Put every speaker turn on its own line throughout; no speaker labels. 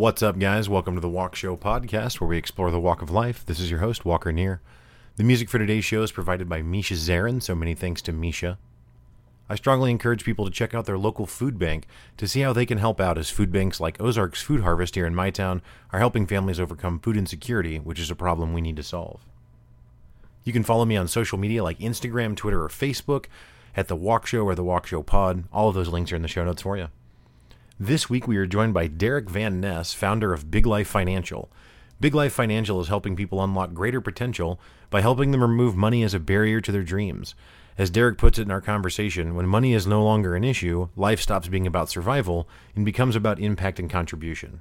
What's up, guys? Welcome to the Walk Show podcast, where we explore the walk of life. This is your host, Walker Neer. The music for today's show is provided by Misha Zarins, so many thanks to Misha. I strongly encourage people to check out their local food bank to see how they can help out, as food banks like Ozarks Food Harvest here in my town are helping families overcome food insecurity, which is a problem we need to solve. You can follow me on social media like Instagram, Twitter, or Facebook at The Walk Show or The Walk Show Pod. All of those links are in the show notes for you. This week, we are joined by Derick Van Ness, founder of Big Life Financial. Big Life Financial is helping people unlock greater potential by helping them remove money as a barrier to their dreams. As Derick puts it in our conversation, when money is no longer an issue, life stops being about survival and becomes about impact and contribution.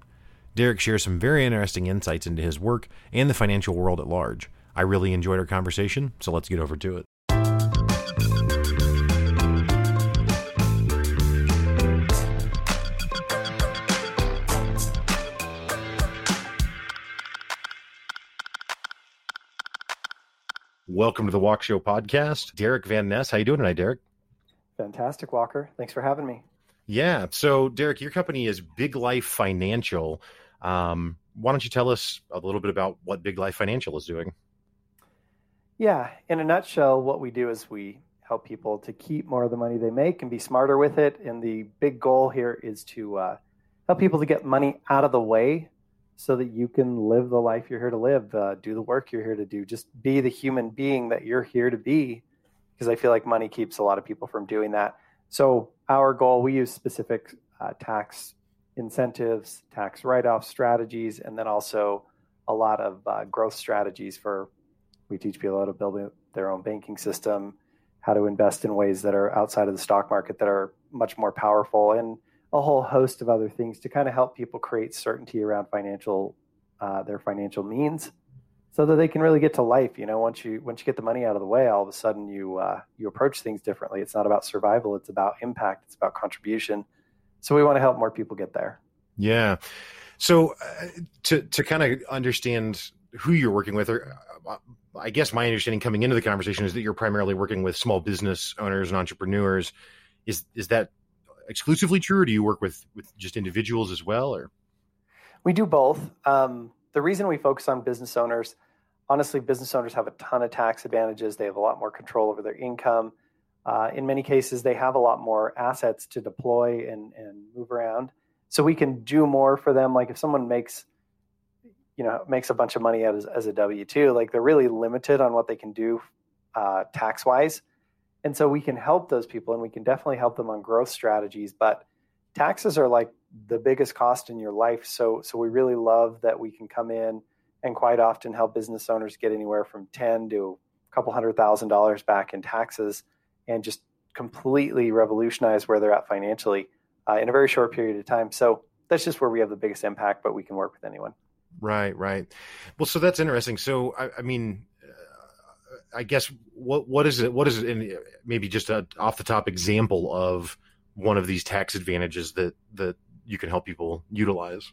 Derick shares some very interesting insights into his work and the financial world at large. I really enjoyed our conversation, so let's get over to it. Welcome to the Walk Show podcast. Derick Van Ness. How you doing tonight, Derick?
Fantastic, Walker. Thanks for having me.
Yeah. So, Derick, your company is Big Life Financial. Um, why don't you tell us a little bit about what Big Life Financial is doing?
Yeah. In a nutshell, what we do is we help people to keep more of the money they make and be smarter with it. And the big goal here is to uh, help people to get money out of the way so that you can live the life you're here to live, uh, do the work you're here to do, just be the human being that you're here to be. Because I feel like money keeps a lot of people from doing that. So, our goal, we use specific uh, tax incentives, tax write off strategies, and then also a lot of uh, growth strategies for we teach people how to build their own banking system, how to invest in ways that are outside of the stock market that are much more powerful and a whole host of other things to kind of help people create certainty around financial uh, their financial means so that they can really get to life you know once you once you get the money out of the way all of a sudden you uh, you approach things differently. It's not about survival it's about impact it's about contribution. So we want to help more people get there.
Yeah. So uh, to to kind of understand who you're working with or uh, i guess my understanding coming into the conversation is that you're primarily working with small business owners and entrepreneurs. Is is that exclusively true, or do you work with with just individuals as well? Or
we do both. Um, the reason we focus on business owners, honestly, business owners have a ton of tax advantages. They have a lot more control over their income. Uh, in many cases, they have a lot more assets to deploy and, and move around. So we can do more for them. Like if someone makes, you know, makes a bunch of money as, as a W two, like they're really limited on what they can do uh, tax wise. And so we can help those people and we can definitely help them on growth strategies, but taxes are like the biggest cost in your life. So so we really love that we can come in and quite often help business owners get anywhere from 10 to a couple hundred thousand dollars back in taxes and just completely revolutionize where they're at financially uh, in a very short period of time. So that's just where we have the biggest impact, but we can work with anyone.
Right, right. Well, so that's interesting. So, I, I mean, I guess what what is it? What is it? In maybe just a off the top example of one of these tax advantages that that you can help people utilize.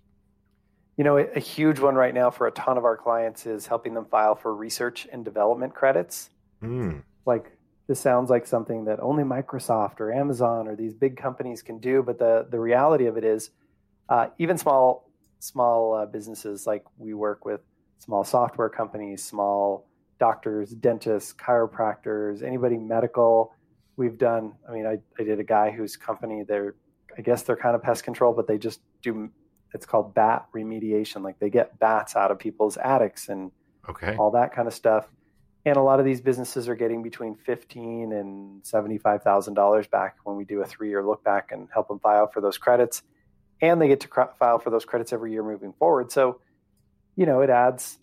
You know, a, a huge one right now for a ton of our clients is helping them file for research and development credits. Mm. Like this sounds like something that only Microsoft or Amazon or these big companies can do, but the the reality of it is, uh, even small small uh, businesses like we work with small software companies, small doctors, dentists, chiropractors, anybody medical. We've done, I mean, I, I did a guy whose company, they're, I guess they're kind of pest control, but they just do, it's called bat remediation. Like they get bats out of people's attics and okay. all that kind of stuff. And a lot of these businesses are getting between fifteen and seventy-five thousand dollars back when we do a three-year look back and help them file for those credits, and they get to file for those credits every year moving forward. So, you know, it adds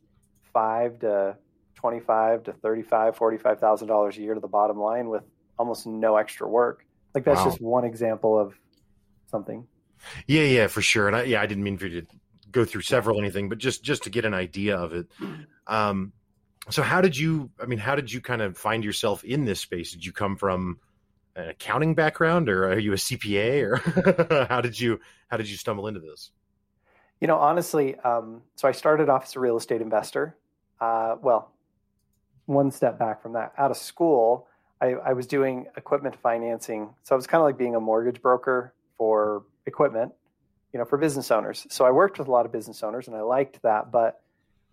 five to 25 to 35 45000 dollars a year to the bottom line with almost no extra work. Like that's wow. just one example of something.
Yeah yeah for sure. And I, yeah i didn't mean for you to go through several anything but just just to get an idea of it. Um so how did you i mean how did you kind of find yourself in this space? Did you come from an accounting background or are you a cpa or how did you how did you stumble into this?
You know honestly um, so i started off as a real estate investor. Uh, well one step back from that. Out of school, I, I was doing equipment financing. So I was kind of like being a mortgage broker for equipment. you know, for business owners. So I worked with a lot of business owners and I liked that, but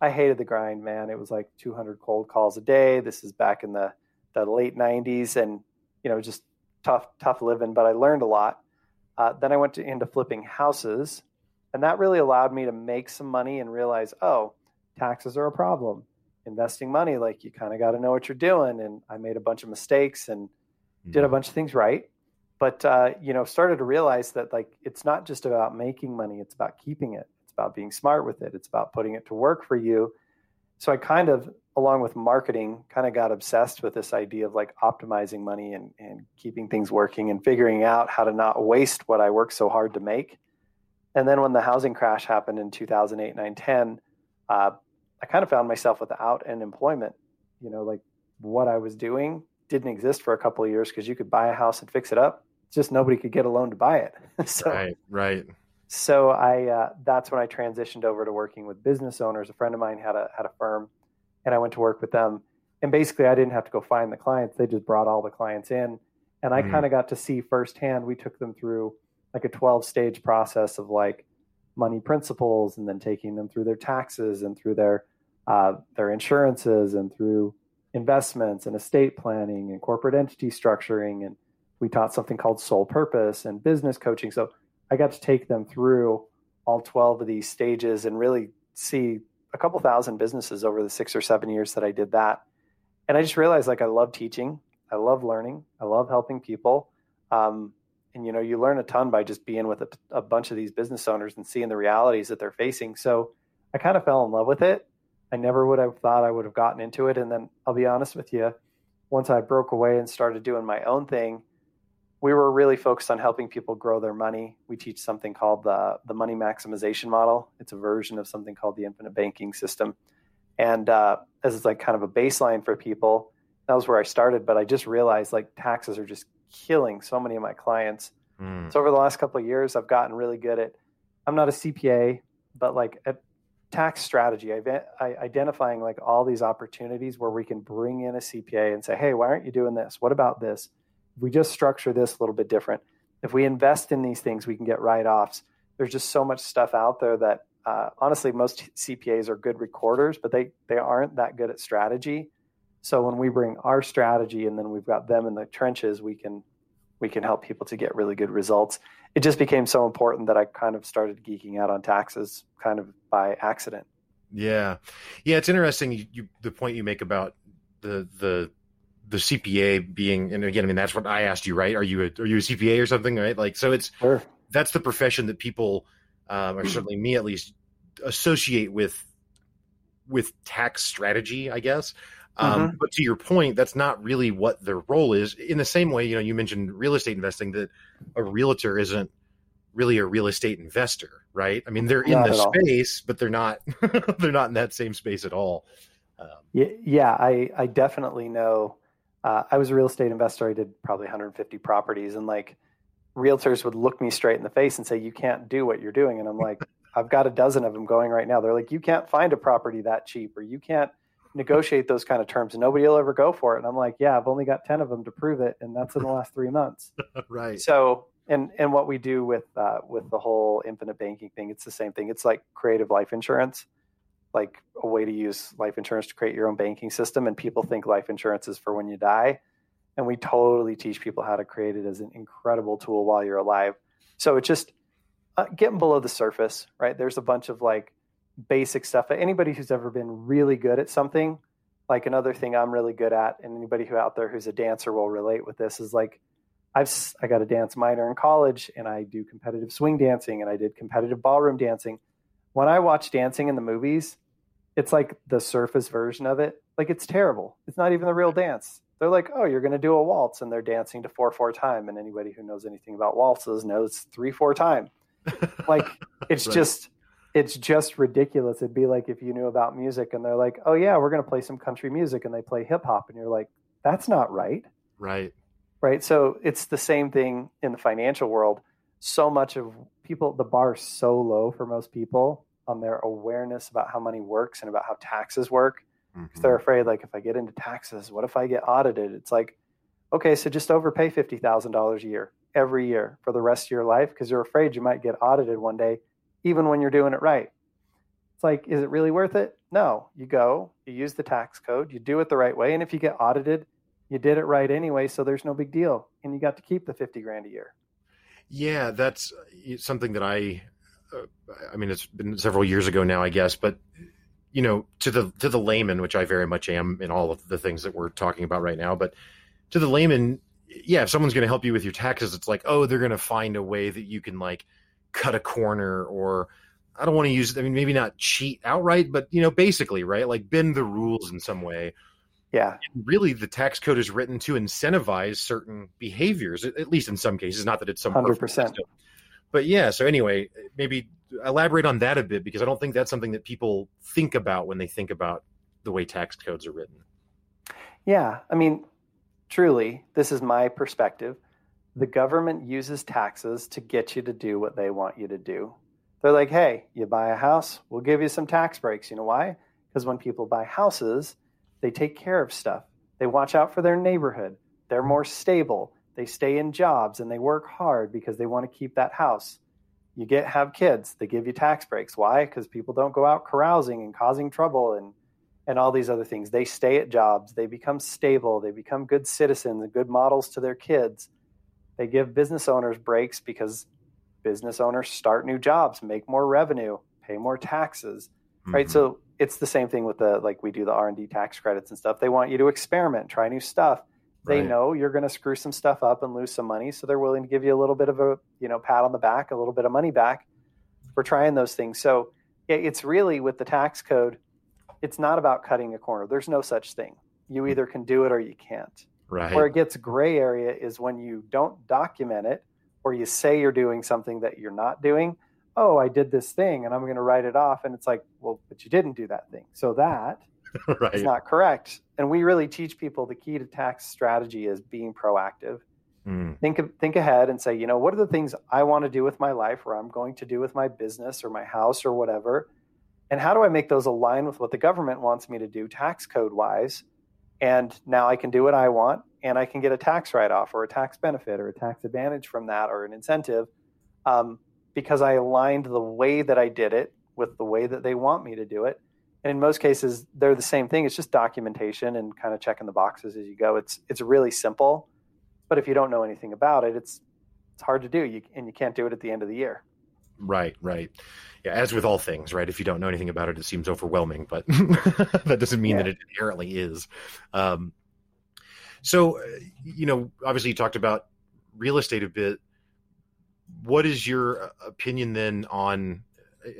I hated the grind, man. It was like 200 cold calls a day. This is back in the, the late 90s and, you know, just tough, tough living, but I learned a lot. Uh, then I went to, into flipping houses, and that really allowed me to make some money and realize, oh, taxes are a problem. Investing money, like you kind of got to know what you're doing. And I made a bunch of mistakes and mm-hmm. did a bunch of things right but uh, you know started to realize that like it's not just about making money it's about keeping it it's about being smart with it it's about putting it to work for you so i kind of along with marketing kind of got obsessed with this idea of like optimizing money and, and keeping things working and figuring out how to not waste what i worked so hard to make and then when the housing crash happened in 2008 9 10 uh, i kind of found myself without an employment you know like what i was doing didn't exist for a couple of years because you could buy a house and fix it up just nobody could get a loan to buy it.
so, right, right.
So I uh, that's when I transitioned over to working with business owners. A friend of mine had a had a firm, and I went to work with them. And basically, I didn't have to go find the clients; they just brought all the clients in, and I mm. kind of got to see firsthand. We took them through like a twelve stage process of like money principles, and then taking them through their taxes and through their uh, their insurances and through investments and estate planning and corporate entity structuring and we taught something called soul purpose and business coaching. So I got to take them through all 12 of these stages and really see a couple thousand businesses over the six or seven years that I did that. And I just realized like I love teaching, I love learning, I love helping people. Um, and you know, you learn a ton by just being with a, a bunch of these business owners and seeing the realities that they're facing. So I kind of fell in love with it. I never would have thought I would have gotten into it. And then I'll be honest with you, once I broke away and started doing my own thing, we were really focused on helping people grow their money. We teach something called the, the money maximization model. It's a version of something called the infinite banking system. And uh, as it's like kind of a baseline for people, that was where I started. But I just realized like taxes are just killing so many of my clients. Mm. So over the last couple of years, I've gotten really good at, I'm not a CPA, but like at tax strategy, identifying like all these opportunities where we can bring in a CPA and say, hey, why aren't you doing this? What about this? If we just structure this a little bit different, if we invest in these things, we can get write offs. There's just so much stuff out there that uh, honestly, most CPAs are good recorders, but they they aren't that good at strategy. So when we bring our strategy and then we've got them in the trenches, we can we can help people to get really good results. It just became so important that I kind of started geeking out on taxes kind of by accident.
Yeah. Yeah, it's interesting you, you the point you make about the the the CPA being, and again, I mean, that's what I asked you, right? Are you a, are you a CPA or something, right? Like, so it's sure. that's the profession that people, um, or certainly me at least, associate with with tax strategy, I guess. Um, mm-hmm. But to your point, that's not really what their role is. In the same way, you know, you mentioned real estate investing that a realtor isn't really a real estate investor, right? I mean, they're in the space, all. but they're not they're not in that same space at all.
Um, yeah, yeah, I I definitely know uh, I was a real estate investor. I did probably 150 properties, and like realtors would look me straight in the face and say, "You can't do what you're doing." And I'm like, "I've got a dozen of them going right now." They're like, "You can't find a property that cheap, or you can't negotiate those kind of terms, and nobody will ever go for it." And I'm like, "Yeah, I've only got 10 of them to prove it, and that's in the last three months."
right.
So, and and what we do with uh, with the whole infinite banking thing, it's the same thing. It's like creative life insurance like a way to use life insurance to create your own banking system and people think life insurance is for when you die and we totally teach people how to create it as an incredible tool while you're alive so it's just uh, getting below the surface right there's a bunch of like basic stuff anybody who's ever been really good at something like another thing i'm really good at and anybody who out there who's a dancer will relate with this is like i've i got a dance minor in college and i do competitive swing dancing and i did competitive ballroom dancing when I watch dancing in the movies, it's like the surface version of it. Like it's terrible. It's not even the real dance. They're like, oh, you're going to do a waltz, and they're dancing to four four time. And anybody who knows anything about waltzes knows three four time. like it's right. just it's just ridiculous. It'd be like if you knew about music and they're like, oh yeah, we're going to play some country music, and they play hip hop, and you're like, that's not right.
Right.
Right. So it's the same thing in the financial world. So much of people the bar is so low for most people on their awareness about how money works and about how taxes work. Mm-hmm. They're afraid, like, if I get into taxes, what if I get audited? It's like, okay, so just overpay fifty thousand dollars a year. every year for the rest of your life because you're afraid you might get audited one day, even when you're doing it right. It's like, is it really worth it? No. You go, you use the tax code, you do it the right way. And if you get audited, you did it right anyway. So there's no big deal. And you got to keep the 50 grand a year.
Yeah, that's something that I, uh, I mean, it's been several years ago now, I guess, but you know, to the to the layman, which I very much am in all of the things that we're talking about right now, but to the layman, yeah, if someone's going to help you with your taxes, it's like, oh, they're going to find a way that you can like cut a corner or I don't want to use I mean maybe not cheat outright, but you know, basically, right? Like bend the rules in some way.
Yeah.
And really the tax code is written to incentivize certain behaviors, at least in some cases, not that it's some
100%.
But yeah, so anyway, maybe elaborate on that a bit because I don't think that's something that people think about when they think about the way tax codes are written.
Yeah, I mean, truly, this is my perspective. The government uses taxes to get you to do what they want you to do. They're like, hey, you buy a house, we'll give you some tax breaks. You know why? Because when people buy houses, they take care of stuff. They watch out for their neighborhood. They're more stable. They stay in jobs and they work hard because they want to keep that house. You get have kids, they give you tax breaks. Why? Because people don't go out carousing and causing trouble and and all these other things. They stay at jobs, they become stable, they become good citizens good models to their kids. They give business owners breaks because business owners start new jobs, make more revenue, pay more taxes. Mm-hmm. Right? So it's the same thing with the like we do the R&D tax credits and stuff. They want you to experiment, try new stuff. They right. know you're going to screw some stuff up and lose some money, so they're willing to give you a little bit of a, you know, pat on the back, a little bit of money back for trying those things. So, it's really with the tax code it's not about cutting a corner. There's no such thing. You either can do it or you can't.
Right.
Where it gets gray area is when you don't document it or you say you're doing something that you're not doing. Oh, I did this thing and I'm going to write it off. And it's like, well, but you didn't do that thing. So that right. is not correct. And we really teach people the key to tax strategy is being proactive. Mm. Think of, think ahead and say, you know, what are the things I want to do with my life or I'm going to do with my business or my house or whatever? and how do I make those align with what the government wants me to do tax code wise? And now I can do what I want and I can get a tax write off or a tax benefit or a tax advantage from that or an incentive um, because I aligned the way that I did it with the way that they want me to do it. And in most cases, they're the same thing. It's just documentation and kind of checking the boxes as you go. It's it's really simple, but if you don't know anything about it, it's it's hard to do. You, and you can't do it at the end of the year.
Right, right. Yeah, as with all things, right? If you don't know anything about it, it seems overwhelming, but that doesn't mean yeah. that it inherently is. Um, so, uh, you know, obviously you talked about real estate a bit. What is your uh, opinion then on?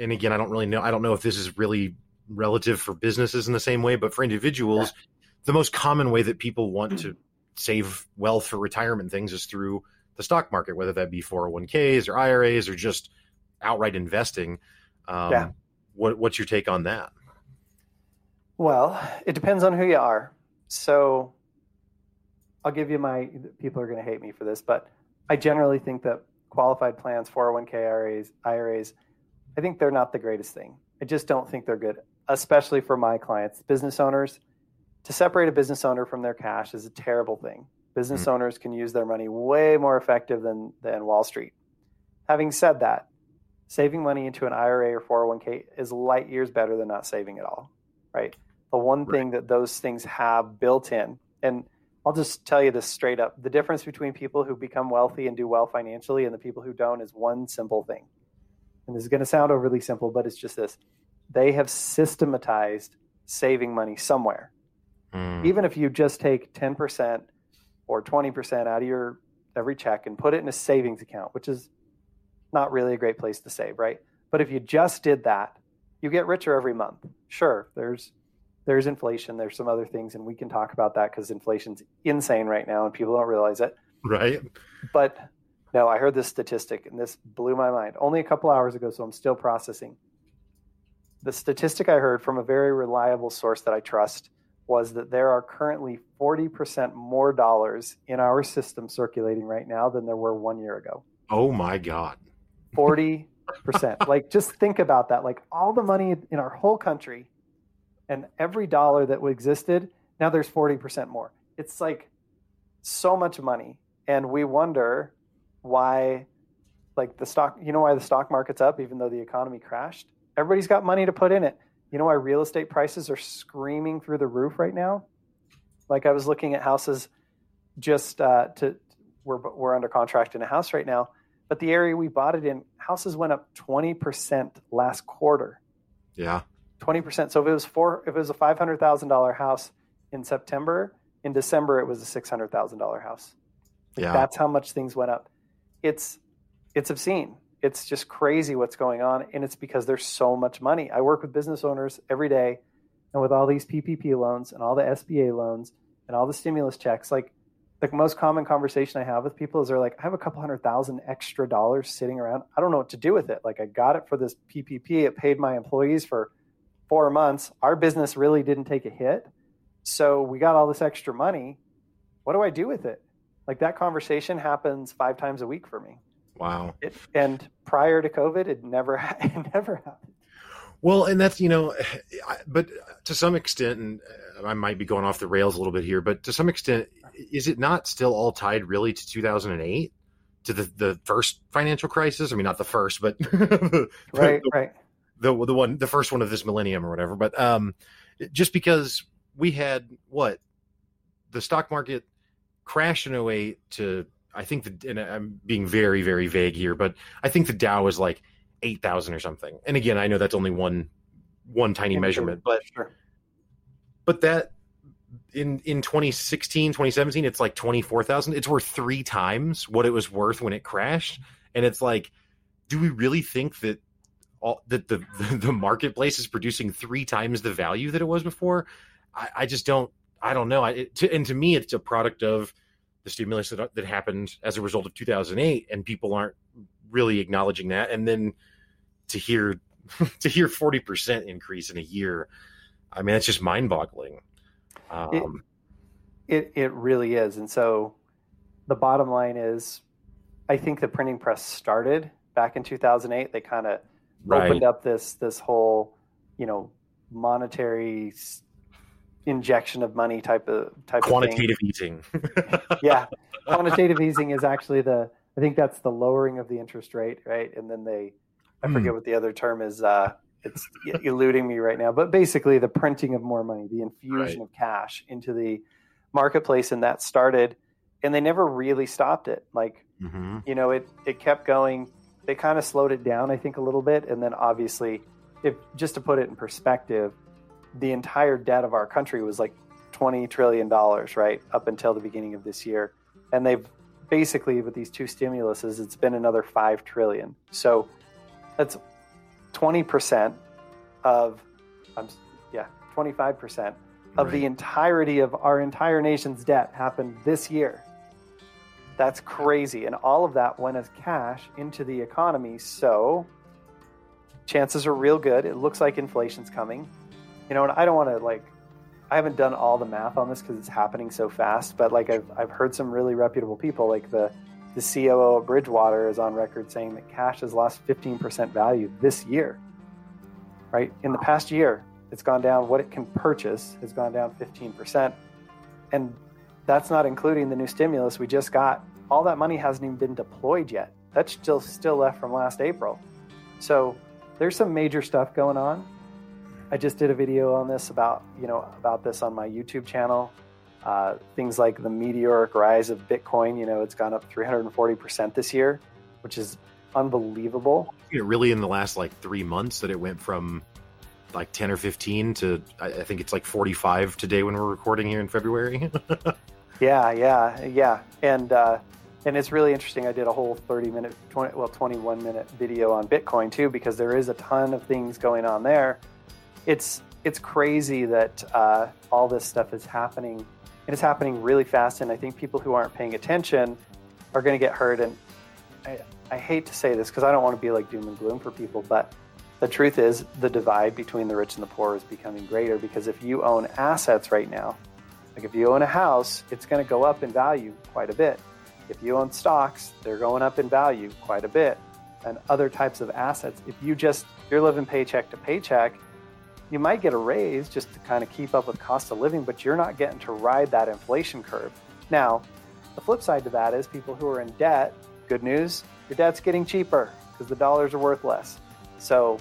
And again, I don't really know. I don't know if this is really relative for businesses in the same way, but for individuals, yeah. the most common way that people want to save wealth for retirement things is through the stock market, whether that be 401ks or IRAs or just outright investing. Um, yeah. What, what's your take on that?
Well, it depends on who you are. So I'll give you my, people are going to hate me for this, but I generally think that qualified plans, 401k IRAs, IRAs, I think they're not the greatest thing. I just don't think they're good, especially for my clients, business owners. To separate a business owner from their cash is a terrible thing. Business mm-hmm. owners can use their money way more effective than, than Wall Street. Having said that, saving money into an IRA or 401k is light years better than not saving at all, right? The one right. thing that those things have built in, and I'll just tell you this straight up the difference between people who become wealthy and do well financially and the people who don't is one simple thing. And this is going to sound overly simple, but it's just this they have systematized saving money somewhere. Mm. Even if you just take 10% or 20% out of your every check and put it in a savings account, which is not really a great place to save, right? But if you just did that, you get richer every month. Sure, there's there's inflation, there's some other things, and we can talk about that because inflation's insane right now, and people don't realize it.
Right.
But no, I heard this statistic, and this blew my mind. Only a couple hours ago, so I'm still processing. The statistic I heard from a very reliable source that I trust was that there are currently 40% more dollars in our system circulating right now than there were one year ago.
Oh my God.
40%. like, just think about that. Like, all the money in our whole country and every dollar that existed, now there's 40% more. It's like so much money. And we wonder why like the stock you know why the stock market's up even though the economy crashed everybody's got money to put in it you know why real estate prices are screaming through the roof right now like i was looking at houses just uh, to we're, we're under contract in a house right now but the area we bought it in houses went up 20% last quarter
yeah
20% so if it was four if it was a $500000 house in september in december it was a $600000 house like yeah. that's how much things went up it's it's obscene. It's just crazy what's going on, and it's because there's so much money. I work with business owners every day, and with all these PPP loans and all the SBA loans and all the stimulus checks, like the most common conversation I have with people is they're like, I have a couple hundred thousand extra dollars sitting around. I don't know what to do with it. Like I got it for this PPP. It paid my employees for four months. Our business really didn't take a hit. So we got all this extra money. What do I do with it? Like that conversation happens five times a week for me.
Wow.
It, and prior to COVID, it never it never happened.
Well, and that's you know, but to some extent, and I might be going off the rails a little bit here, but to some extent, is it not still all tied really to 2008, to the the first financial crisis? I mean, not the first, but
right,
the,
right,
the the one, the first one of this millennium or whatever. But um, just because we had what the stock market crashed in 08 to I think the and I'm being very very vague here, but I think the Dow was like eight thousand or something. And again, I know that's only one one tiny yeah, measurement, but sure. but that in in 2016 2017 it's like 24,000 it's worth 3 times what it was worth when it crashed. And it's like do we really think that all that the the marketplace is producing 3 times the value that it was before? I, I just don't I don't know. I, it, to, and to me it's a product of the stimulus that, that happened as a result of 2008 and people aren't really acknowledging that. And then to hear to hear 40% increase in a year i mean that's just mind-boggling
um, it, it, it really is and so the bottom line is i think the printing press started back in 2008 they kind of right. opened up this this whole you know monetary injection of money type of type
quantitative
of
easing.
yeah, quantitative easing is actually the I think that's the lowering of the interest rate, right? And then they I mm. forget what the other term is. Uh, it's eluding me right now, but basically the printing of more money, the infusion right. of cash into the marketplace, and that started, and they never really stopped it. Like mm-hmm. you know, it it kept going. They kind of slowed it down, I think, a little bit, and then obviously, if just to put it in perspective, the entire debt of our country was like 20 trillion dollars right up until the beginning of this year and they've basically with these two stimuluses it's been another 5 trillion so that's 20% of um, yeah 25% of right. the entirety of our entire nation's debt happened this year. That's crazy. And all of that went as cash into the economy. So chances are real good. It looks like inflation's coming. You know, and I don't want to like, I haven't done all the math on this because it's happening so fast, but like I've, I've heard some really reputable people, like the, the COO of Bridgewater is on record saying that cash has lost 15% value this year, right? In the past year, it's gone down, what it can purchase has gone down 15%. And that's not including the new stimulus we just got. All that money hasn't even been deployed yet. That's still still left from last April. So there's some major stuff going on. I just did a video on this about you know about this on my YouTube channel. Uh, things like the meteoric rise of Bitcoin. You know, it's gone up 340 percent this year, which is unbelievable.
You know, really, in the last like three months, that it went from like 10 or 15 to I think it's like 45 today when we're recording here in February.
yeah, yeah, yeah, and uh, and it's really interesting. I did a whole 30 minute, 20 well 21 minute video on Bitcoin too because there is a ton of things going on there it's it's crazy that uh, all this stuff is happening and it's happening really fast and i think people who aren't paying attention are going to get hurt and I, I hate to say this because i don't want to be like doom and gloom for people but the truth is the divide between the rich and the poor is becoming greater because if you own assets right now like if you own a house it's going to go up in value quite a bit. If you own stocks they're going up in value quite a bit and other types of assets. If you just you're living paycheck to paycheck you might get a raise just to kind of keep up with cost of living, but you're not getting to ride that inflation curve. Now, the flip side to that is people who are in debt Good news, your debt's getting cheaper because the dollars are worth less. So,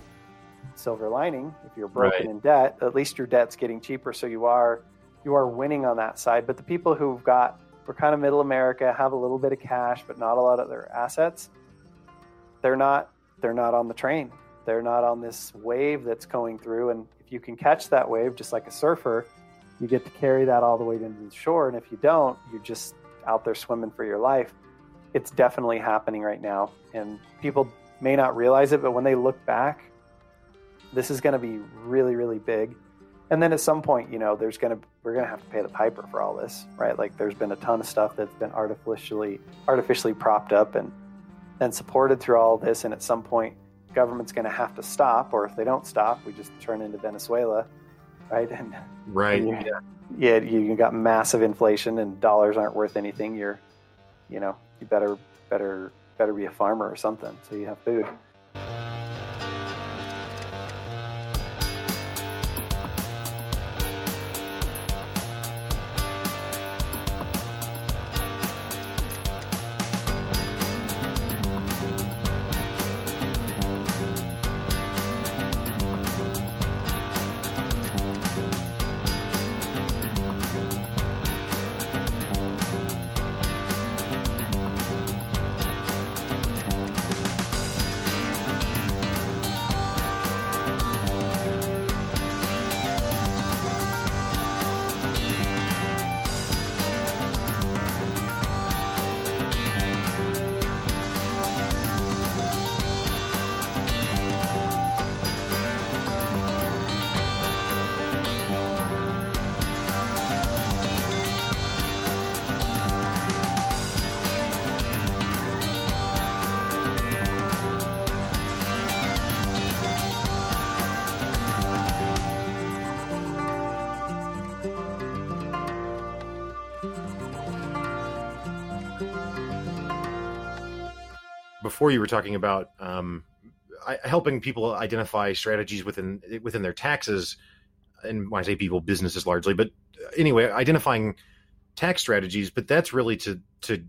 silver lining, if you're broken right. in debt, at least your debt's getting cheaper. So you are you are winning on that side. But the people who've got we're kind of middle America, have a little bit of cash, but not a lot of their assets. They're not they're not on the train. They're not on this wave that's going through. And if you can catch that wave, just like a surfer, you get to carry that all the way into the shore. And if you don't, you're just out there swimming for your life. It's definitely happening right now. And people may not realize it, but when they look back, this is going to be really, really big and then at some point, you know, there's gonna we're gonna have to pay the piper for all this, right? Like there's been a ton of stuff that's been artificially artificially propped up and and supported through all this, and at some point, government's gonna have to stop, or if they don't stop, we just turn into Venezuela, right? And
right,
and yeah, yeah, you got massive inflation and dollars aren't worth anything. You're, you know, you better better better be a farmer or something so you have food.
Before you were talking about um, helping people identify strategies within within their taxes, and when I say people, businesses largely, but anyway, identifying tax strategies. But that's really to to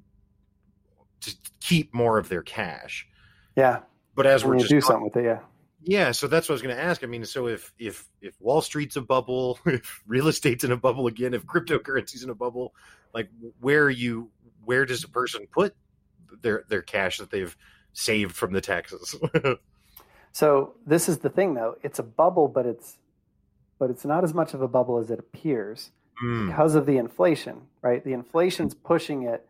to keep more of their cash.
Yeah.
But as we're
just do something with it, yeah.
Yeah, so that's what I was going to ask. I mean, so if if if Wall Street's a bubble, if real estate's in a bubble again, if cryptocurrency's in a bubble, like where are you where does a person put their their cash that they've saved from the taxes.
so this is the thing, though. It's a bubble, but it's but it's not as much of a bubble as it appears mm. because of the inflation, right? The inflation's pushing it.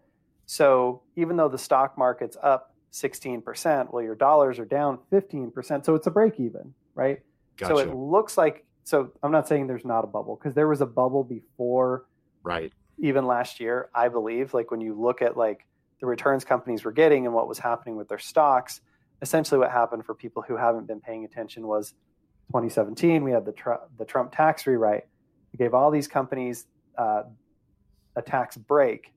So even though the stock market's up 16%, well, your dollars are down 15%. So it's a break even, right? Gotcha. So it looks like, so I'm not saying there's not a bubble because there was a bubble before.
Right.
Even last year, I believe, like when you look at like the returns companies were getting and what was happening with their stocks. Essentially, what happened for people who haven't been paying attention was 2017, we had the, tr- the Trump tax rewrite. It gave all these companies uh, a tax break.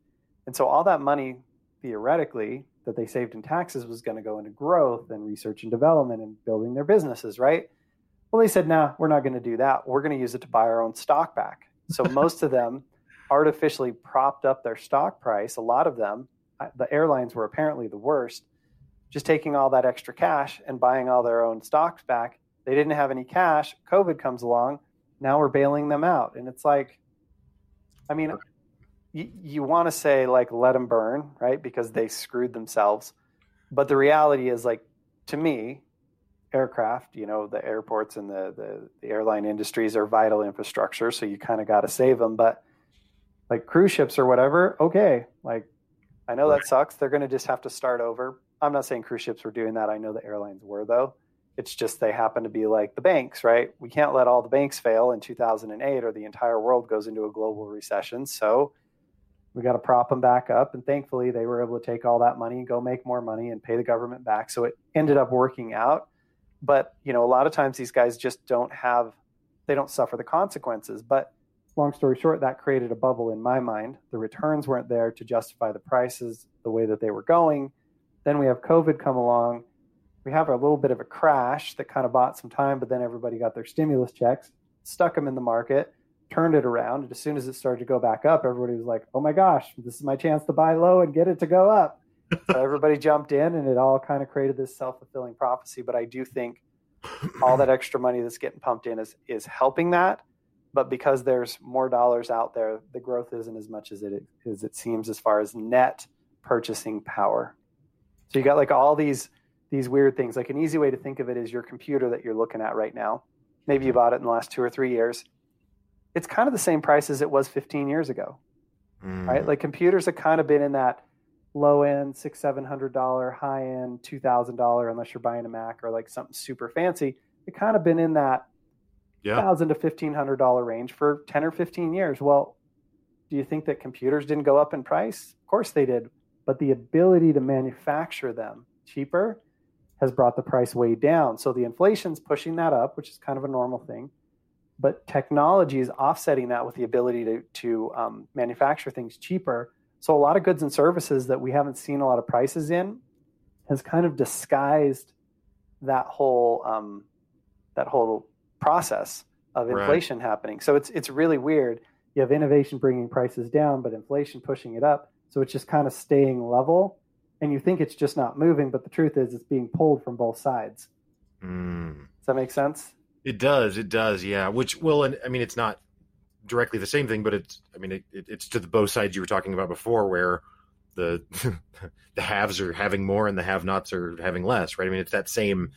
And so all that money, theoretically, that they saved in taxes was going to go into growth and research and development and building their businesses, right? Well, they said, no, nah, we're not going to do that. We're going to use it to buy our own stock back. So most of them artificially propped up their stock price, a lot of them, the airlines were apparently the worst, just taking all that extra cash and buying all their own stocks back. They didn't have any cash. COVID comes along. Now we're bailing them out. And it's like, I mean, you, you want to say, like, let them burn, right? Because they screwed themselves. But the reality is, like, to me, aircraft, you know, the airports and the, the, the airline industries are vital infrastructure. So you kind of got to save them. But like cruise ships or whatever, okay, like I know right. that sucks. They're going to just have to start over. I'm not saying cruise ships were doing that. I know the airlines were, though. It's just they happen to be like the banks, right? We can't let all the banks fail in 2008 or the entire world goes into a global recession. So we got to prop them back up. And thankfully, they were able to take all that money and go make more money and pay the government back. So it ended up working out. But, you know, a lot of times these guys just don't have, they don't suffer the consequences. But long story short, that created a bubble in my mind. The returns weren't there to justify the prices the way that they were going. Then we have COVID come along. We have a little bit of a crash that kind of bought some time, but then everybody got their stimulus checks, stuck them in the market, turned it around. And as soon as it started to go back up, everybody was like, oh my gosh, this is my chance to buy low and get it to go up. so everybody jumped in and it all kind of created this self-fulfilling prophecy but i do think all that extra money that's getting pumped in is is helping that but because there's more dollars out there the growth isn't as much as it as it seems as far as net purchasing power. So you got like all these these weird things. Like an easy way to think of it is your computer that you're looking at right now. Maybe you bought it in the last two or three years. It's kind of the same price as it was 15 years ago mm. right like computers have kind of been in that low end six seven hundred dollar high end two thousand dollar unless you're buying a mac or like something super fancy. It kind of been in that thousand to fifteen hundred dollar range for 10 or 15 years. Well do you think that computers didn't go up in price? Of course they did but the ability to manufacture them cheaper has brought the price way down. So the inflation's pushing that up which is kind of a normal thing but technology is offsetting that with the ability to, to um, manufacture things cheaper. So a lot of goods and services that we haven't seen a lot of prices in has kind of disguised that whole um, that whole process of inflation right. happening. So it's it's really weird. You have innovation bringing prices down, but inflation pushing it up. So it's just kind of staying level, and you think it's just not moving, but the truth is it's being pulled from both sides. Mm. Does that make sense?
It does. It does. Yeah. Which will, I mean, it's not directly the same thing, but it's I mean it, it's to the both sides you were talking about before, where the the haves are having more and the have-nots are having less, right? I mean it's that same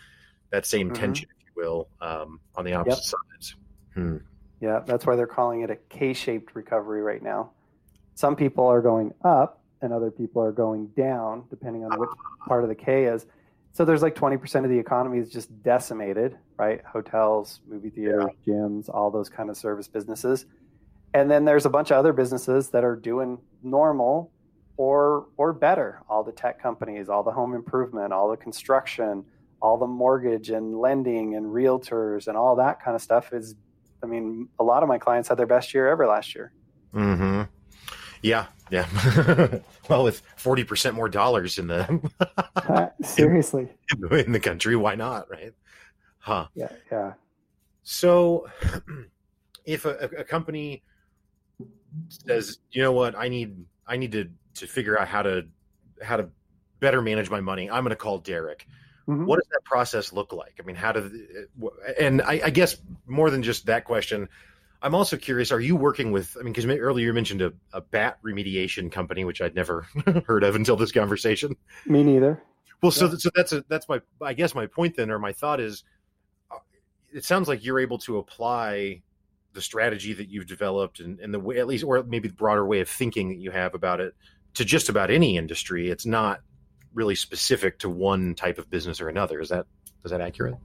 that same mm-hmm. tension, will, um, on the opposite yep. sides.
Hmm. Yeah, that's why they're calling it a K-shaped recovery right now. Some people are going up, and other people are going down, depending on which part of the K is. So there's like 20% of the economy is just decimated, right? Hotels, movie theaters, yeah. gyms, all those kind of service businesses. And then there's a bunch of other businesses that are doing normal or or better. All the tech companies, all the home improvement, all the construction, all the mortgage and lending and realtors and all that kind of stuff is I mean, a lot of my clients had their best year ever last year.
Mhm. Yeah, yeah. well, with forty percent more dollars in the
uh, seriously
in, in, the country, why not? Right?
Huh? Yeah, yeah.
So, if a, a company says, you know what, I need, I need to to figure out how to how to better manage my money, I'm going to call Derick. Mm-hmm. What does that process look like? I mean, how do, and I, I guess more than just that question, I'm also curious. Are you working with? I mean, because earlier you mentioned a, a, bat remediation company, which I'd never heard of until this conversation.
Me neither.
Well, yeah. so so that's a, that's my I guess my point then, or my thought is, uh, it sounds like you're able to apply the strategy that you've developed and, and the way at least, or maybe the broader way of thinking that you have about it to just about any industry. It's not really specific to one type of business or another. Is that is that accurate?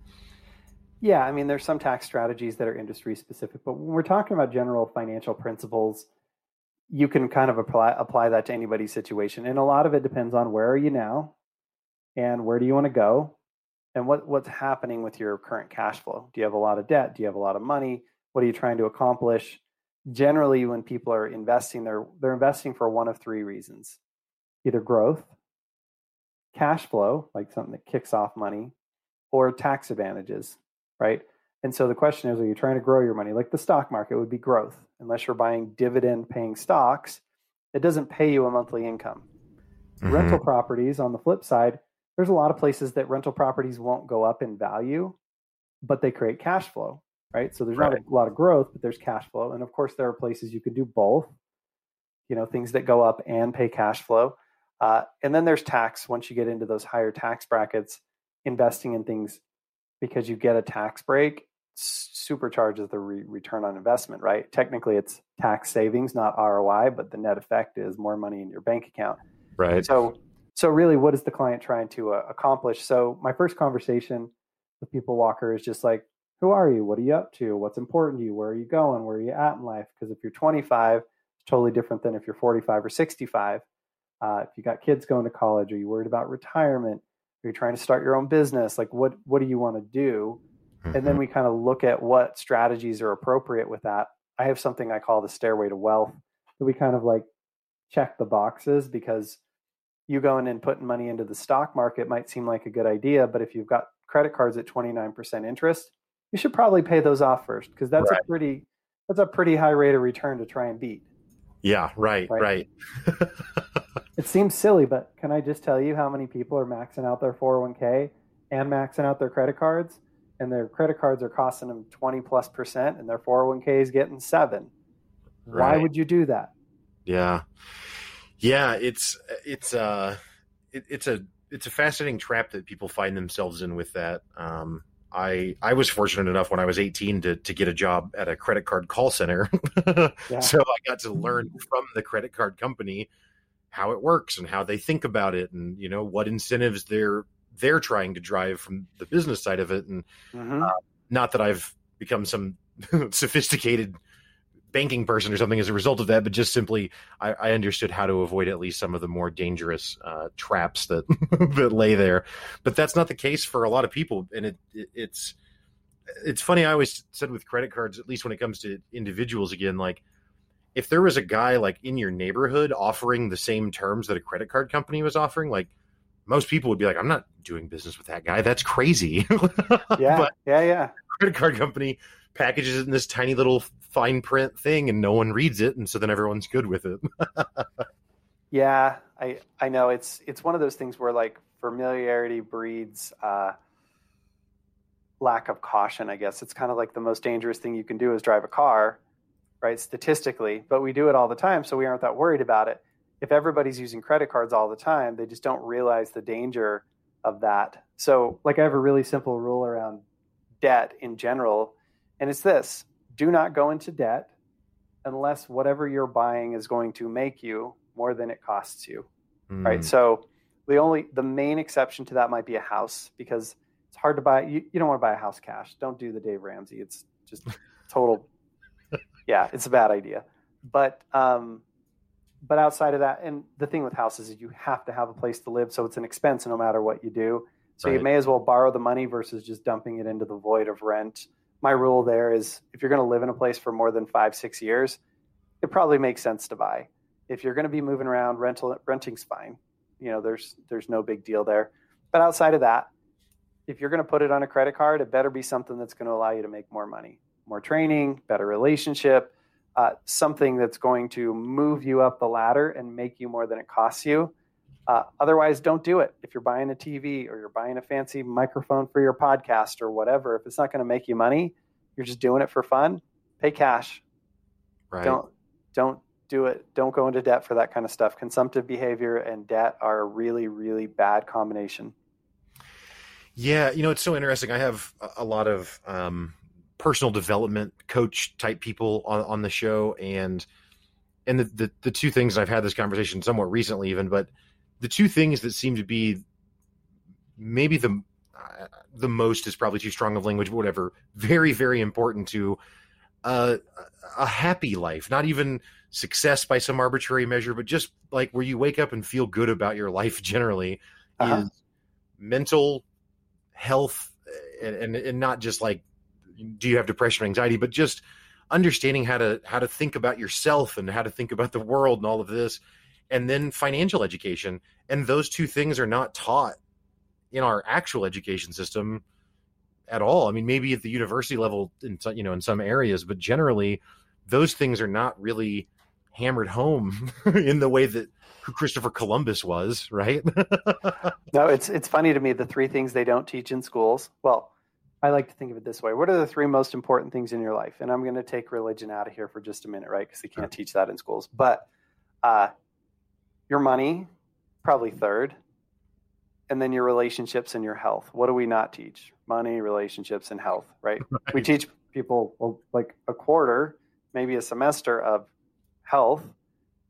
Yeah, I mean, there's some tax strategies that are industry specific, but when we're talking about general financial principles, you can kind of apply apply that to anybody's situation. And a lot of it depends on where are you now, and where do you want to go, and what what's happening with your current cash flow. Do you have a lot of debt? Do you have a lot of money? What are you trying to accomplish? Generally, when people are investing, they're they're investing for one of three reasons: either growth, cash flow, like something that kicks off money, or tax advantages right? And so the question is, are you trying to grow your money? Like the stock market would be growth. Unless you're buying dividend paying stocks, it doesn't pay you a monthly income. Mm-hmm. Rental properties, on the flip side, there's a lot of places that rental properties won't go up in value, but they create cash flow, right? So there's right. not a lot of growth, but there's cash flow. And of course, there are places you could do both, you know, things that go up and pay cash flow. Uh, and then there's tax once you get into those higher tax brackets, investing in things because you get a tax break supercharges the re- return on investment, right? Technically, it's tax savings, not ROI, but the net effect is more money in your bank account.
Right.
So, so really, what is the client trying to uh, accomplish? So, my first conversation with People Walker is just like, who are you? What are you up to? What's important to you? Where are you going? Where are you at in life? Because if you're 25, it's totally different than if you're 45 or 65. Uh, if you got kids going to college, are you worried about retirement? Are you trying to start your own business? Like what what do you want to do? Mm-hmm. And then mm-hmm. we kind of look at what strategies are appropriate with that. I have something I call the stairway to wealth that we kind of like check the boxes because you going and putting money into the stock market might seem like a good idea, but if you've got credit cards at 29% interest, you should probably pay those off first because that's right. a pretty that's a pretty high rate of return to try and beat.
Yeah, right, right. right.
it seems silly, but can I just tell you how many people are maxing out their 401k and maxing out their credit cards? And their credit cards are costing them 20 plus percent, and their 401k is getting seven. Right. Why would you do that?
Yeah, yeah, it's it's uh it, it's a it's a fascinating trap that people find themselves in with that. Um, I I was fortunate enough when I was 18 to to get a job at a credit card call center, yeah. so I got to learn from the credit card company how it works and how they think about it, and you know what incentives they're they're trying to drive from the business side of it. And mm-hmm. uh, not that I've become some sophisticated banking person or something as a result of that, but just simply I, I understood how to avoid at least some of the more dangerous uh, traps that that lay there. But that's not the case for a lot of people, and it, it, it's it's funny. I always said with credit cards, at least when it comes to individuals, again, like if there was a guy like in your neighborhood offering the same terms that a credit card company was offering, like most people would be like, I'm not doing business with that guy. That's crazy.
yeah. but yeah. Yeah.
Credit card company packages it in this tiny little fine print thing and no one reads it and so then everyone's good with it
yeah i i know it's it's one of those things where like familiarity breeds uh, lack of caution i guess it's kind of like the most dangerous thing you can do is drive a car right statistically but we do it all the time so we aren't that worried about it if everybody's using credit cards all the time they just don't realize the danger of that so like i have a really simple rule around debt in general and it's this do not go into debt unless whatever you're buying is going to make you more than it costs you. Mm. Right. So the only, the main exception to that might be a house because it's hard to buy. You, you don't want to buy a house cash. Don't do the Dave Ramsey. It's just total. Yeah, it's a bad idea. But, um, but outside of that, and the thing with houses is you have to have a place to live. So it's an expense no matter what you do. So right. you may as well borrow the money versus just dumping it into the void of rent my rule there is if you're going to live in a place for more than five, six years, it probably makes sense to buy. If you're going to be moving around, rental renting's fine. You know, there's there's no big deal there. But outside of that, if you're going to put it on a credit card, it better be something that's going to allow you to make more money, more training, better relationship, uh, something that's going to move you up the ladder and make you more than it costs you. Uh, otherwise, don't do it. If you're buying a TV or you're buying a fancy microphone for your podcast or whatever, if it's not going to make you money, you're just doing it for fun. Pay cash. Right. Don't don't do it. Don't go into debt for that kind of stuff. Consumptive behavior and debt are a really really bad combination.
Yeah, you know it's so interesting. I have a lot of um, personal development coach type people on, on the show, and and the, the the two things I've had this conversation somewhat recently, even, but the two things that seem to be maybe the uh, the most is probably too strong of language, but whatever. Very, very important to uh, a happy life, not even success by some arbitrary measure, but just like where you wake up and feel good about your life generally uh-huh. is mental health and, and, and not just like do you have depression or anxiety, but just understanding how to how to think about yourself and how to think about the world and all of this and then financial education. And those two things are not taught in our actual education system at all. I mean, maybe at the university level, in some, you know, in some areas, but generally, those things are not really hammered home in the way that Christopher Columbus was, right?
no, it's it's funny to me the three things they don't teach in schools. Well, I like to think of it this way: What are the three most important things in your life? And I'm going to take religion out of here for just a minute, right? Because they can't teach that in schools. But uh, your money, probably third, and then your relationships and your health. What do we not teach? Money, relationships, and health, right? right. We teach people well, like a quarter, maybe a semester of health,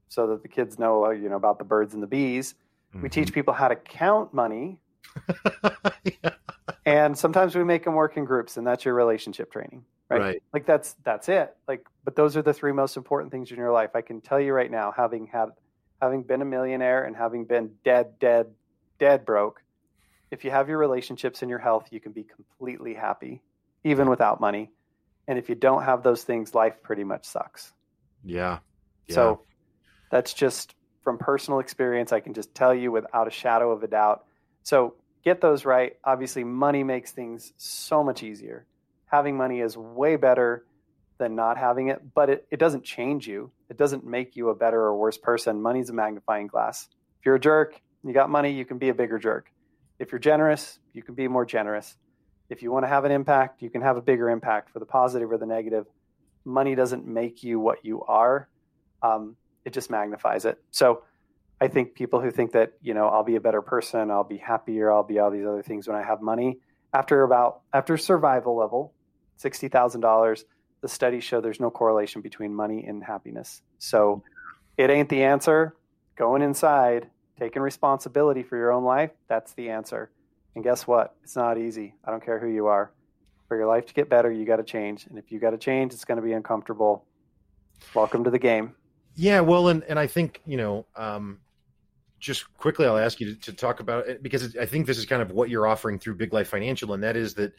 so that the kids know, uh, you know, about the birds and the bees. Mm-hmm. We teach mm-hmm. people how to count money, yeah. and sometimes we make them work in groups, and that's your relationship training, right? right? Like that's that's it. Like, but those are the three most important things in your life. I can tell you right now, having had having been a millionaire and having been dead, dead, dead broke, if you have your relationships and your health, you can be completely happy, even without money. And if you don't have those things, life pretty much sucks.
Yeah.
yeah. So that's just from personal experience. I can just tell you without a shadow of a doubt. So get those right. Obviously, money makes things so much easier. Having money is way better than not having it, but it, it doesn't change you. It doesn't make you a better or worse person. Money's a magnifying glass. If you're a jerk, you got money, you can be a bigger jerk. If you're generous, you can be more generous. If you want to have an impact, you can have a bigger impact for the positive or the negative. Money doesn't make you what you are. Um, it just magnifies it. So I think people who think that, you know, I'll be a better person, I'll be happier, I'll be all these other things when I have money, after about after survival level, sixty thousand dollars, the studies show there's no correlation between money and happiness. So it ain't the answer. Going inside, taking responsibility for your own life, that's the answer. And guess what? It's not easy. I don't care who you are. For your life to get better, you got to change. And if you got to change, it's going to be uncomfortable. Welcome to the game.
Yeah, well, and and I think you know, um, just quickly, I'll ask you to, to talk about it because I think this is kind of what you're offering through Big Life Financial, and that is that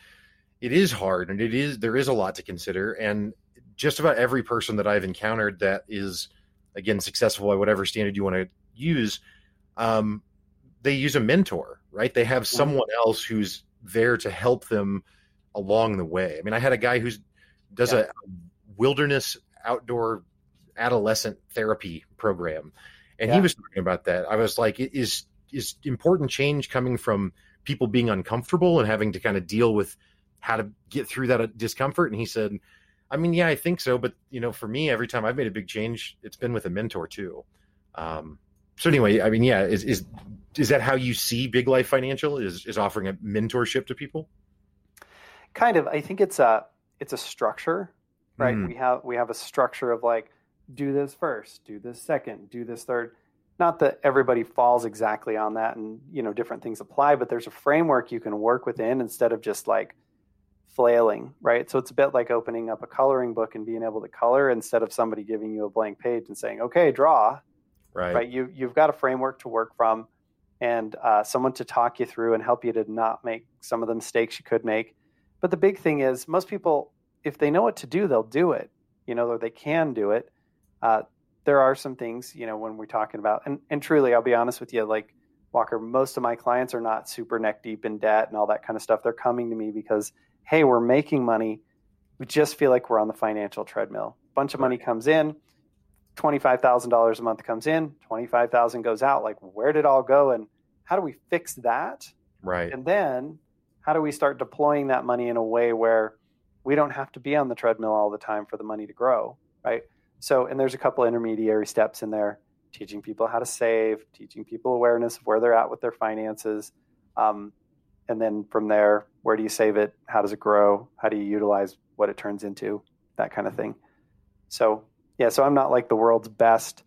it is hard and it is there is a lot to consider, and just about every person that I've encountered that is again successful by whatever standard you want to use, um, they use a mentor, right? They have mm-hmm. someone else who's there to help them along the way. I mean, I had a guy who's does yeah. a wilderness outdoor adolescent therapy program and yeah. he was talking about that. I was like, is is important change coming from people being uncomfortable and having to kind of deal with how to get through that uh, discomfort? And he said, I mean, yeah, I think so, but you know, for me, every time I've made a big change, it's been with a mentor too. Um, so anyway, I mean, yeah, is is is that how you see Big Life Financial? Is is offering a mentorship to people?
Kind of. I think it's a it's a structure, right? Mm. We have we have a structure of like do this first, do this second, do this third. Not that everybody falls exactly on that and, you know, different things apply, but there's a framework you can work within instead of just like flailing, right? So it's a bit like opening up a coloring book and being able to color instead of somebody giving you a blank page and saying, okay, draw.
Right.
Right. You, you've got a framework to work from and uh, someone to talk you through and help you to not make some of the mistakes you could make. But the big thing is, most people, if they know what to do, they'll do it, you know, or they can do it. Uh, there are some things, you know, when we're talking about, and, and truly, I'll be honest with you, like Walker, most of my clients are not super neck deep in debt and all that kind of stuff. They're coming to me because, hey, we're making money. We just feel like we're on the financial treadmill. A bunch of money comes in, $25,000 a month comes in, 25,000 goes out. Like, where did it all go? And how do we fix that?
Right.
And then how do we start deploying that money in a way where we don't have to be on the treadmill all the time for the money to grow, right? So, and there's a couple intermediary steps in there teaching people how to save, teaching people awareness of where they're at with their finances. Um, and then from there, where do you save it? How does it grow? How do you utilize what it turns into? That kind of thing. So, yeah, so I'm not like the world's best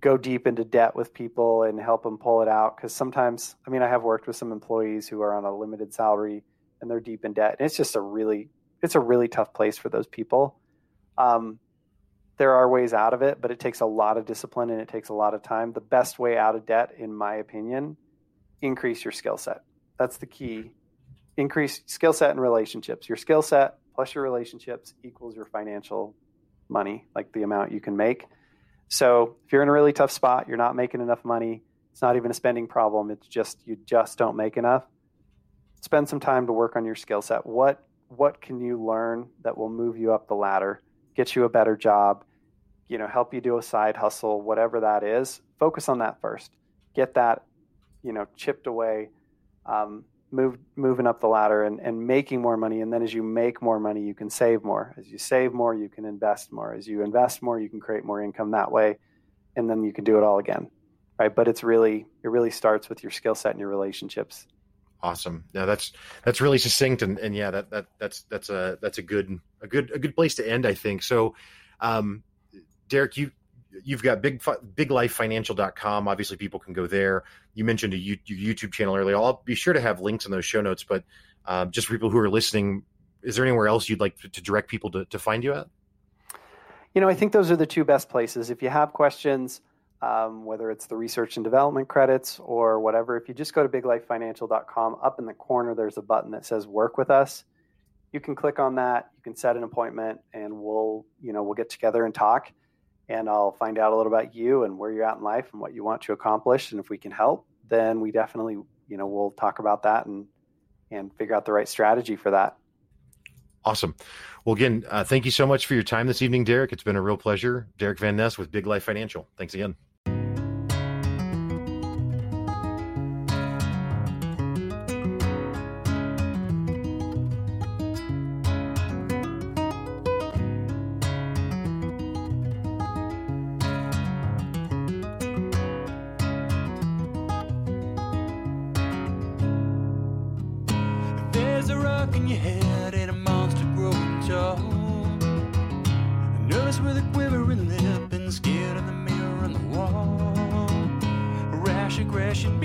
go deep into debt with people and help them pull it out because sometimes, I mean, I have worked with some employees who are on a limited salary and they're deep in debt. And it's just a really, it's a really tough place for those people. Um, there are ways out of it, but it takes a lot of discipline and it takes a lot of time. The best way out of debt, in my opinion, increase your skill set. That's the key. Increase skill set and relationships. Your skill set plus your relationships equals your financial money, like the amount you can make. So if you're in a really tough spot, you're not making enough money, it's not even a spending problem, it's just you just don't make enough. Spend some time to work on your skill set. What what can you learn that will move you up the ladder? Get you a better job, you know, help you do a side hustle, whatever that is. Focus on that first. Get that, you know, chipped away, um, move, moving up the ladder and, and making more money. And then as you make more money, you can save more. As you save more, you can invest more. As you invest more, you can create more income that way. And then you can do it all again. Right. But it's really, it really starts with your skill set and your relationships.
Awesome. Yeah, that's that's really succinct, and, and yeah, that, that that's that's a that's a good a good a good place to end, I think. So, um, Derick, you you've got big biglifefinancial.com. Obviously, people can go there. You mentioned a YouTube channel earlier. I'll be sure to have links in those show notes. But um, just for people who are listening, is there anywhere else you'd like to, to direct people to, to find you at?
You know, I think those are the two best places. If you have questions um, whether it's the research and development credits or whatever. If you just go to biglifefinancial.com, up in the corner, there's a button that says work with us. You can click on that. You can set an appointment and we'll, you know, we'll get together and talk and I'll find out a little about you and where you're at in life and what you want to accomplish. And if we can help, then we definitely, you know, we'll talk about that and, and figure out the right strategy for that.
Awesome. Well, again, uh, thank you so much for your time this evening, Derick. It's been a real pleasure. Derick Van Ness with Big Life Financial. Thanks again.
Your head and a monster growing tall. Nervous with a quivering lip and scared of the mirror on the wall. Rash aggression,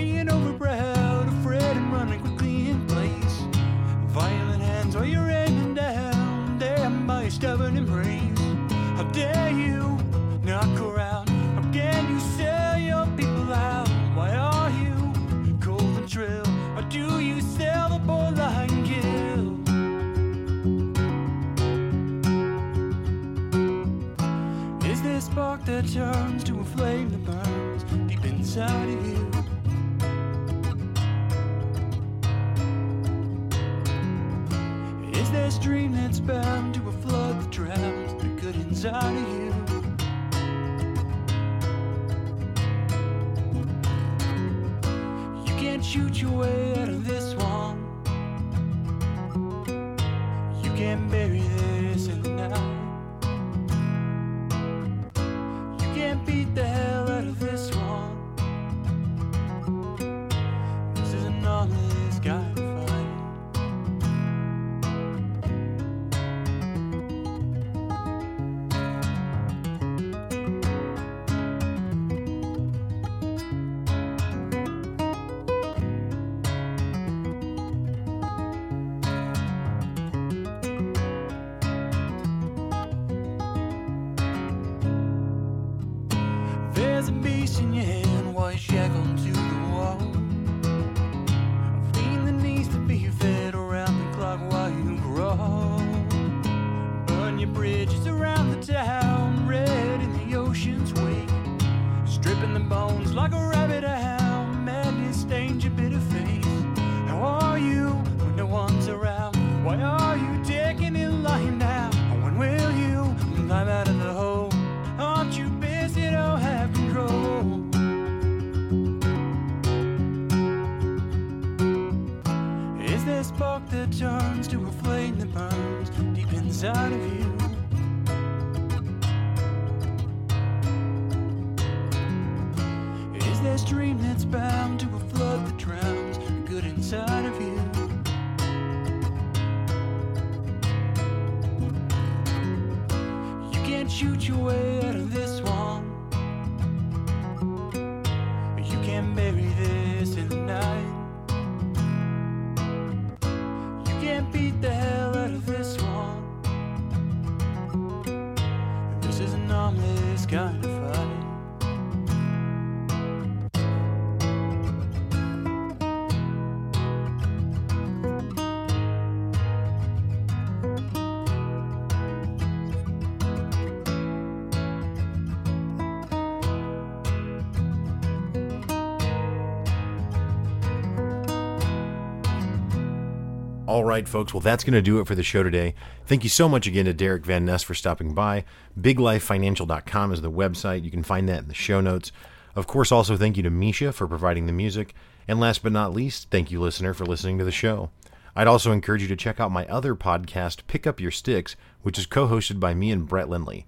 All right, folks. Well, that's going to do it for the show today. Thank you so much again to Derick Van Ness for stopping by. BigLifeFinancial.com is the website. You can find that in the show notes. Of course, also thank you to Misha for providing the music. And last but not least, thank you, listener, for listening to the show. I'd also encourage you to check out my other podcast, Pick Up Your Sticks, which is co hosted by me and Brett Lindley.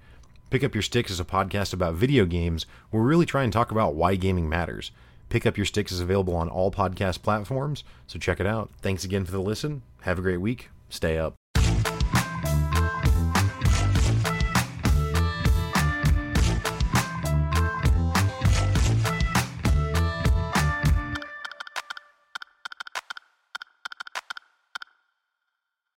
Pick Up Your Sticks is a podcast about video games where we really try and talk about why gaming matters. Pick Up Your Sticks is available on all podcast platforms, so check it out. Thanks again for the listen. Have a great week. Stay up.